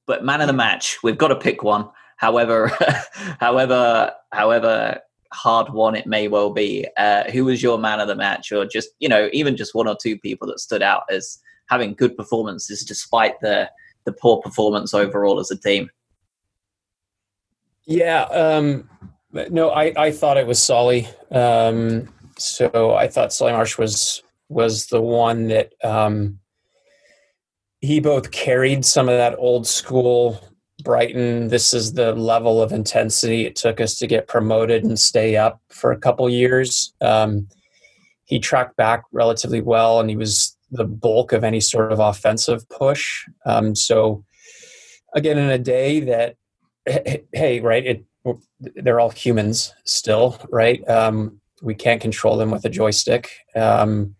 but man of the match, we've got to pick one. However, however, however hard one it may well be. Uh, who was your man of the match, or just you know, even just one or two people that stood out as having good performances despite the the poor performance overall as a team. Yeah, um, no, I, I thought it was Solly. Um, so I thought Solly March was was the one that um, he both carried some of that old school Brighton. This is the level of intensity it took us to get promoted and stay up for a couple years. Um, he tracked back relatively well, and he was the bulk of any sort of offensive push. Um, so again, in a day that hey, right, it they're all humans still, right? Um, we can't control them with a joystick. Um,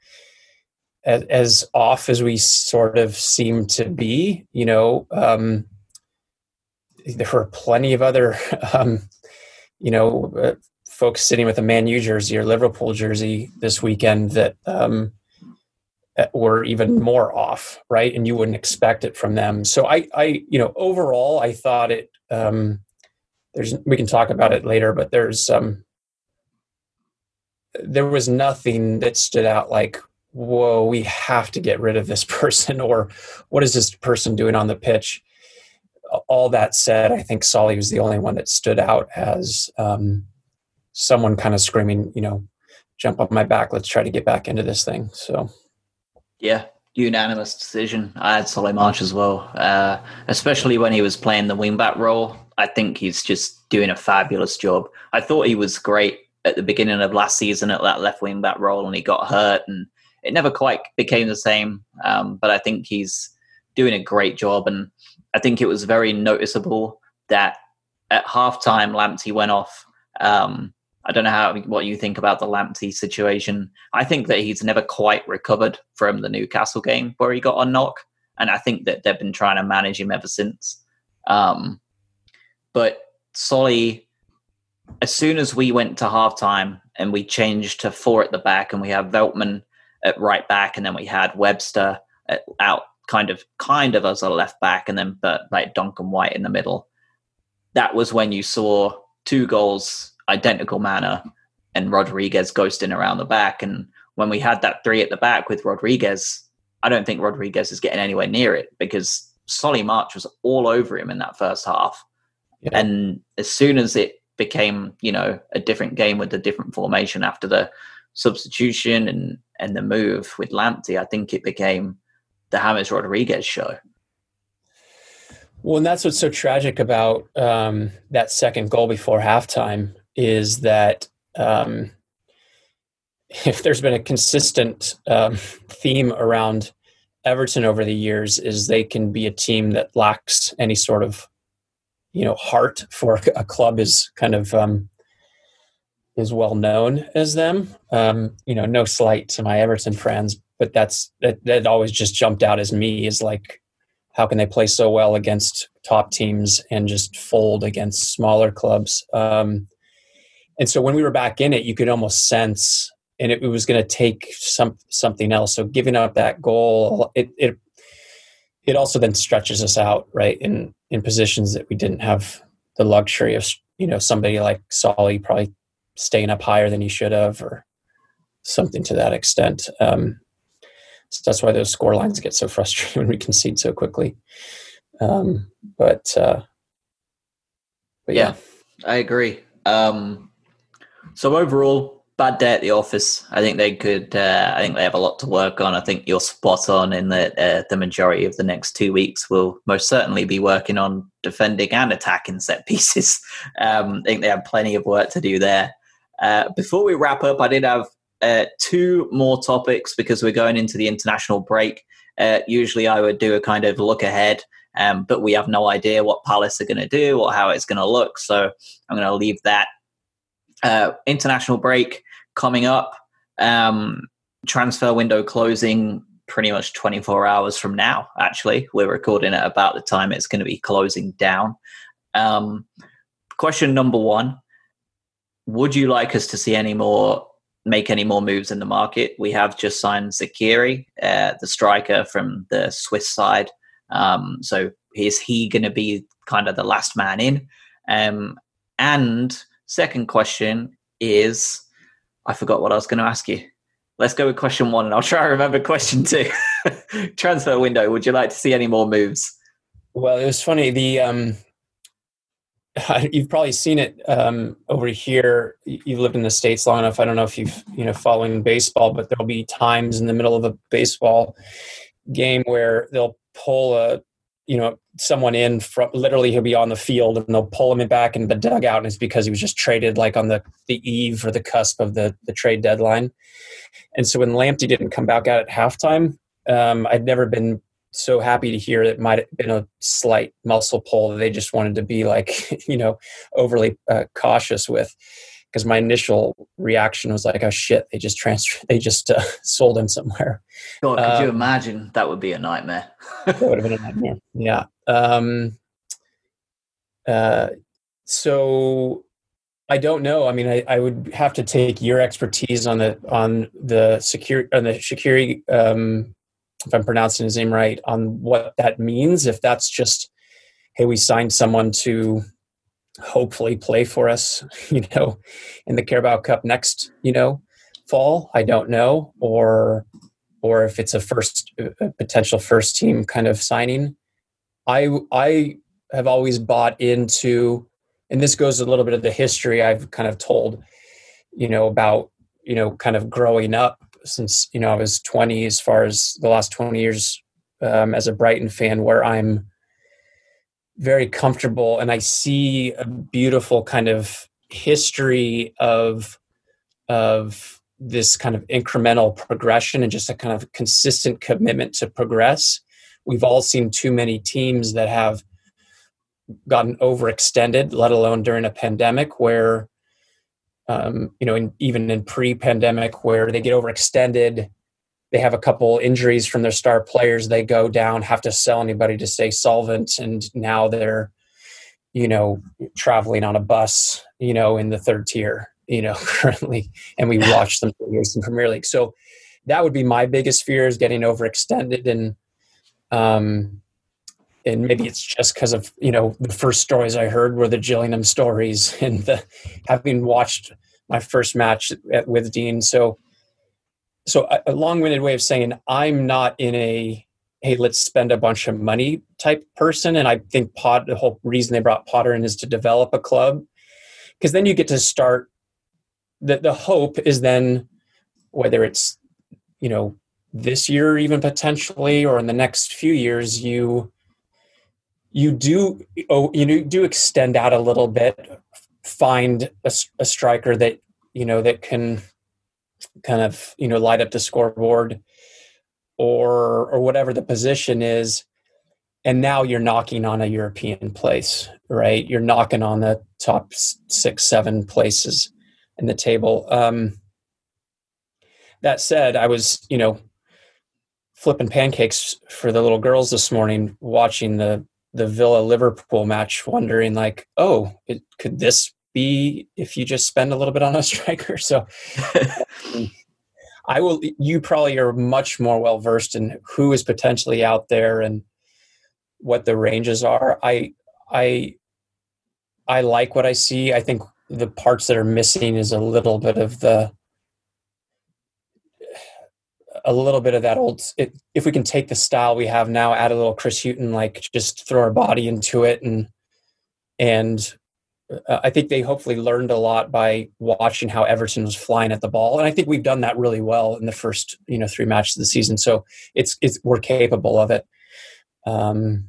as, as, off as we sort of seem to be, you know, um, there were plenty of other, um, you know, uh, folks sitting with a Man U jersey or Liverpool jersey this weekend that um, were even more off, right? And you wouldn't expect it from them. So I, I, you know, overall, I thought it. Um, there's we can talk about it later, but there's um, there was nothing that stood out like, whoa, we have to get rid of this person, or what is this person doing on the pitch? All that said, I think Solly was the only one that stood out as um, someone kind of screaming, you know, jump on my back, let's try to get back into this thing. So, yeah, unanimous decision. I had Solly March as well, uh, especially when he was playing the wingback role. I think he's just doing a fabulous job. I thought he was great at the beginning of last season at that left wing back role, and he got hurt, and it never quite became the same. Um, but I think he's doing a great job, and I think it was very noticeable that at halftime, Lamptey went off. Um, I don't know how what you think about the Lamptey situation. I think that he's never quite recovered from the Newcastle game where he got a knock, and I think that they've been trying to manage him ever since. Um, but Solly as soon as we went to halftime and we changed to four at the back and we have Veltman at right back and then we had Webster at, out kind of kind of as a left back and then but like Duncan White in the middle. That was when you saw two goals identical manner and Rodriguez ghosting around the back. And when we had that three at the back with Rodriguez, I don't think Rodriguez is getting anywhere near it because Solly March was all over him in that first half. Yeah. And as soon as it became you know a different game with a different formation after the substitution and and the move with Lamptey. I think it became the James Rodriguez show. Well, and that's what's so tragic about um, that second goal before halftime is that um, if there's been a consistent um, theme around Everton over the years, is they can be a team that lacks any sort of you know heart for a club is kind of um, is well known as them. Um, you know, no slight to my Everton friends, but that's that that always just jumped out as me is like how can they play so well against top teams and just fold against smaller clubs? Um, and so when we were back in it, you could almost sense, and it, it was going to take some something else. So giving up that goal, it it it also then stretches us out right in in positions that we didn't have the luxury of you know somebody like Solly probably staying up higher than he should have or something to that extent. Um, so that's why those score lines get so frustrating when we concede so quickly. Um, but uh, but yeah. yeah, I agree. Um, so overall, bad day at the office. I think they could. Uh, I think they have a lot to work on. I think you're spot on in that uh, the majority of the next two weeks will most certainly be working on defending and attacking set pieces. Um, I think they have plenty of work to do there. Uh, before we wrap up, I did have uh, two more topics because we're going into the international break. Uh, usually, I would do a kind of look ahead. Um, but we have no idea what Palace are going to do or how it's going to look. So I'm going to leave that uh, international break coming up. Um, transfer window closing pretty much 24 hours from now. Actually, we're recording at about the time it's going to be closing down. Um, question number one: Would you like us to see any more? Make any more moves in the market? We have just signed Zeqiri, uh, the striker from the Swiss side. Um, so is he going to be kind of the last man in? Um, and second question is I forgot what I was going to ask you. Let's go with question one, and I'll try to remember question two. Transfer window. Would you like to see any more moves? Well, it was funny. The um, you've probably seen it um, over here. You've lived in the states long enough. I don't know if you've you know following baseball, but there'll be times in the middle of a baseball game where they'll pull a you know someone in from literally he'll be on the field and they'll pull him back in the dugout and it's because he was just traded like on the the eve or the cusp of the the trade deadline. And so when Lamptey didn't come back out at halftime um, I'd never been so happy to hear it might have been a slight muscle pull that they just wanted to be like you know overly uh, cautious with because my initial reaction was like, "Oh shit, they just transferred, they just uh, sold him somewhere." God, could um, you imagine? That would be a nightmare. that would have been a nightmare. Yeah. Um, uh, so I don't know. I mean, I, I, would have to take your expertise on the on the secure on the security. Um, if I'm pronouncing his name right, on what that means. If that's just, hey, we signed someone to hopefully play for us, you know, in the Carabao Cup next, you know, fall. I don't know, or or if it's a first a potential first team kind of signing. I I have always bought into, and this goes a little bit of the history I've kind of told, you know, about you know kind of growing up since you know I was 20 as far as the last 20 years um, as a Brighton fan where I'm very comfortable and I see a beautiful kind of history of of this kind of incremental progression and just a kind of consistent commitment to progress. We've all seen too many teams that have gotten overextended, let alone during a pandemic where um, you know, in, even in pre-pandemic, where they get overextended, they have a couple injuries from their star players, they go down, have to sell anybody to stay solvent, and now they're, you know, traveling on a bus, you know, in the third tier, you know, currently, and we watch them for years in Premier League. So that would be my biggest fear is getting overextended and um and maybe it's just because of you know the first stories I heard were the Gillingham stories and the having watched my first match at, with Dean. So, so a, long-winded way of saying I'm not in a hey let's spend a bunch of money type person, and I think Pot the whole reason they brought Potter in is to develop a club because then you get to start. The the hope is then whether it's you know this year even potentially or in the next few years you you do oh you do extend out a little bit find a, a, striker that you know that can kind of you know light up the scoreboard or or whatever the position is. And now you're knocking on a european place right? You're knocking on the top six seven places in the table. Um that said i was you know flipping pancakes for the little girls this morning watching the the Villa Liverpool match, wondering like, oh, it, could this be if you just spend a little bit on a striker? So I will. You probably are much more well versed in who is potentially out there and what the ranges are. I I I like what I see. I think the parts that are missing is a little bit of the a little bit of that old it, if we can take the style we have now add a little chris hughton like just throw our body into it and and uh, i think they hopefully learned a lot by watching how everton was flying at the ball and i think we've done that really well in the first you know three matches of the season so it's it's we're capable of it um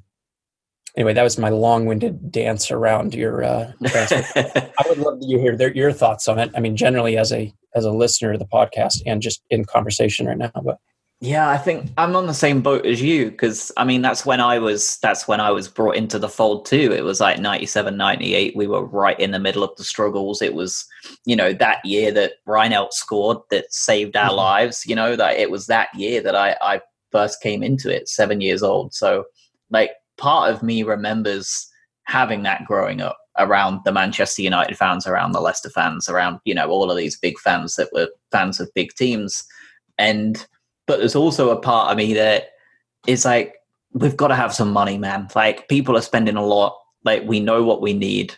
anyway that was my long-winded dance around your uh transfer. i would love to hear their, your thoughts on it i mean generally as a as a listener to the podcast and just in conversation right now. But yeah, I think I'm on the same boat as you because I mean that's when I was that's when I was brought into the fold too. It was like 97, 98. We were right in the middle of the struggles. It was, you know, that year that Reinelt scored that saved our mm-hmm. lives. You know, that it was that year that I, I first came into it, seven years old. So like part of me remembers having that growing up around the Manchester United fans, around the Leicester fans, around you know all of these big fans that were fans of big teams, and but there's also a part of me that is like we've got to have some money, man. Like people are spending a lot. Like we know what we need.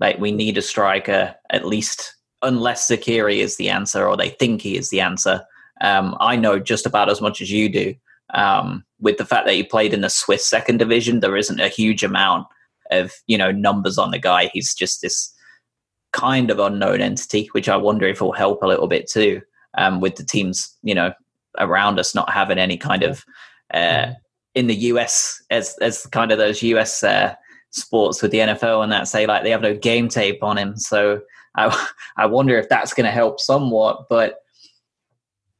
Like we need a striker at least, unless Zeqiri is the answer or they think he is the answer. Um, I know just about as much as you do. Um, with the fact that he played in the Swiss second division, there isn't a huge amount of you know numbers on the guy. He's just this kind of unknown entity, which I wonder if will help a little bit too um, with the teams you know around us not having any kind of uh, in the US as as kind of those US uh, sports with the NFL and that say like they have no game tape on him. So I I wonder if that's going to help somewhat, but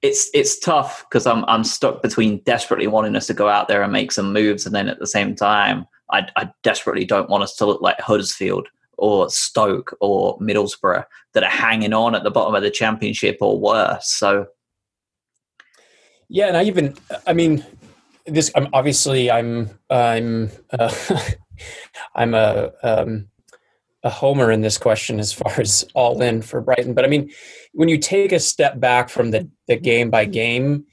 it's it's tough because I'm I'm stuck between desperately wanting us to go out there and make some moves, and then at the same time I, I desperately don't want us to look like Huddersfield or Stoke or Middlesbrough that are hanging on at the bottom of the championship or worse. So, yeah, and I even, I mean, this. I'm obviously I'm I'm uh, I'm a um, a homer in this question as far as all in for Brighton. But I mean, when you take a step back from the the game by game,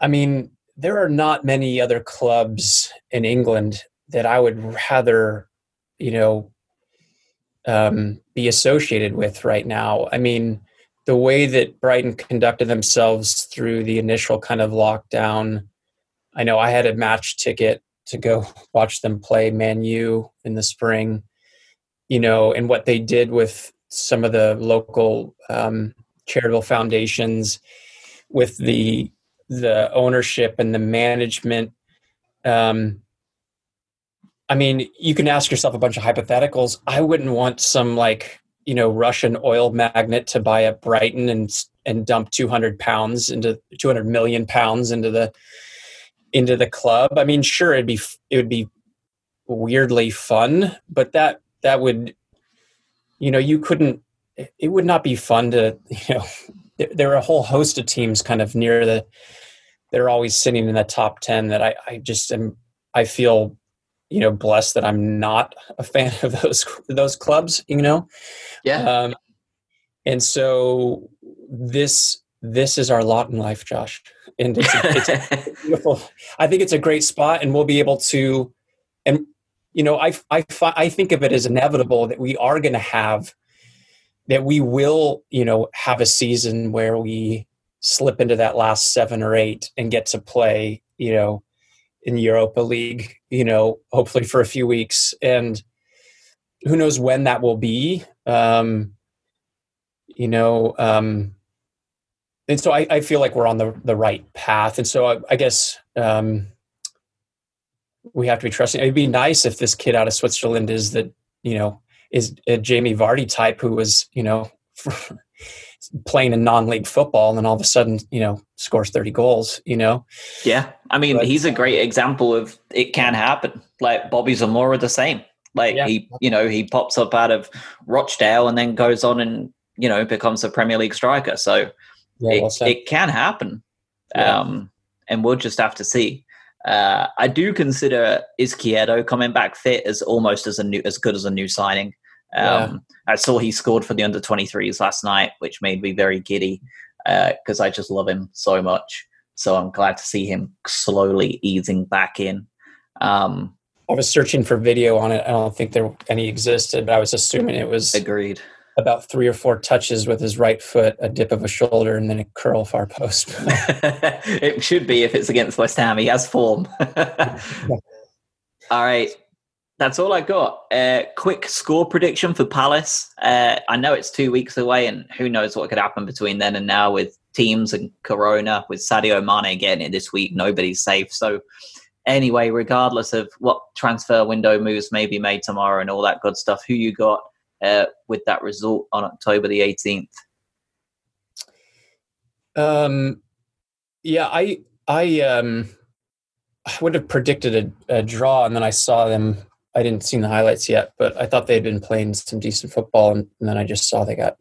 I mean, there are not many other clubs in England that I would rather, you know, um, be associated with right now. I mean, the way that Brighton conducted themselves through the initial kind of lockdown. I know I had a match ticket to go watch them play Man U in the spring, you know, and what they did with some of the local um, charitable foundations, with the the ownership and the management. Um, I mean, you can ask yourself a bunch of hypotheticals. I wouldn't want some like you know Russian oil magnate to buy up Brighton and and dump 200 pounds into 200 million pounds into the into the club. I mean, sure, it'd be it would be weirdly fun, but that that would, you know, you couldn't. It would not be fun to, you know, there are a whole host of teams kind of near the. They're always sitting in the top ten that I I just am. I feel, you know, blessed that I'm not a fan of those those clubs. You know, yeah. Um, and so this this is our lot in life, Josh and it's, it's beautiful. I think it's a great spot, and we'll be able to. And you know, I I I think of it as inevitable that we are going to have that we will you know have a season where we slip into that last seven or eight and get to play you know in Europa League you know hopefully for a few weeks and who knows when that will be um you know um and so I, I, feel like we're on the, the right path. And so I, I guess um, we have to be trusting. It'd be nice if this kid out of Switzerland is that, you know, is a Jamie Vardy type who was, you know, playing in non-league football and then all of a sudden, you know, scores 30 goals, you know? Yeah. I mean, but, he's a great example of it can happen. Like Bobby Zamora the same. Like yeah. he, you know, he pops up out of Rochdale and then goes on and, you know, becomes a Premier League striker. So, yeah, it, well it, can happen. Yeah. Um, and we'll just have to see. Uh, I do consider Izquierdo coming back fit as almost as a new, as good as a new signing. Um, yeah. I saw he scored for the under 23s last night, which made me very giddy because uh, I just love him so much. So I'm glad to see him slowly easing back in. Um, I was searching for video on it. I don't think there any existed, but I was assuming it was agreed about three or four touches with his right foot, a dip of a shoulder, and then a curl far post. it should be if it's against West Ham. He has form. all right. That's all I got. Uh, quick score prediction for Palace. Uh, I know it's two weeks away, and who knows what could happen between then and now with teams and Corona, with Sadio Mane getting it this week. Nobody's safe. So, anyway, regardless of what transfer window moves may be made tomorrow and all that good stuff, who you got uh, with that result on October the 18th? Um, yeah, I I um, I would have predicted a, a, draw, and then I saw them. I didn't see the highlights yet, but I thought they had been playing some decent football, and, and then I just saw they got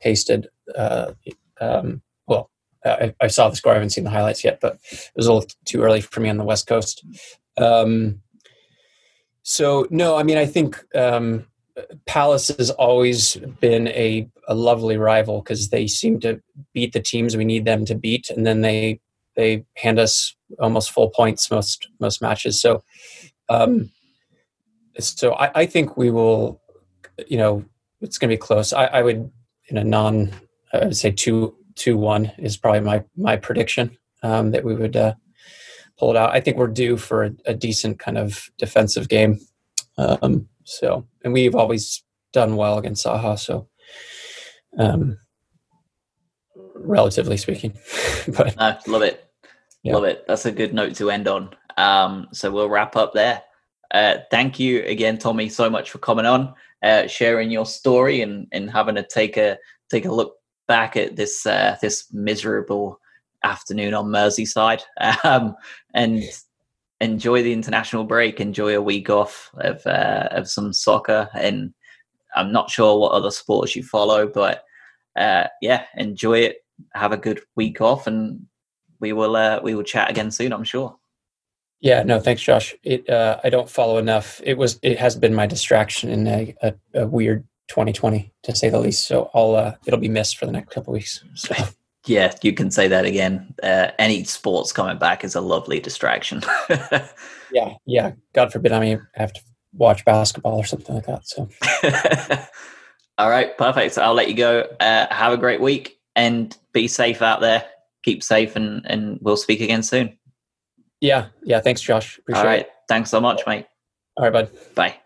pasted. Uh, um, well, I, I, saw the score. I haven't seen the highlights yet, but it was a little too early for me on the West Coast. Um, so no, I mean, I think um, Palace has always been a, a lovely rival because they seem to beat the teams we need them to beat, and then they they hand us almost full points most most matches. So, um, so I, I think we will. You know, it's going to be close. I, I would in a non, I would say two two one is probably my my prediction um, that we would uh, pull it out. I think we're due for a, a decent kind of defensive game. Um, so, and we've always done well against Zaha. So, um, relatively speaking, but no, love it, yeah. love it. That's a good note to end on. Um, so we'll wrap up there. Uh, thank you again, Tommy, so much for coming on, uh, sharing your story, and and having to take a take a look back at this uh, this miserable afternoon on Merseyside. Um, and enjoy the international break, enjoy a week off of uh, of some soccer, and I'm not sure what other sports you follow, but uh, yeah, enjoy it. Have a good week off, and we will we will chat again soon. I'm sure. Yeah, no, thanks, Josh. It uh, I don't follow enough. It was it has been my distraction in a, a, a weird 2020 to say the least. So I'll uh, it'll be missed for the next couple weeks. So. Yeah, you can say that again. Uh, any sports coming back is a lovely distraction. yeah, yeah. God forbid I mean have to watch basketball or something like that. So. All right, perfect. So I'll let you go. Uh, have a great week, and be safe out there. Keep safe, and and we'll speak again soon. Yeah, yeah. Thanks, Josh. Appreciate All right. It. Thanks so much, mate. All right, bud. Bye.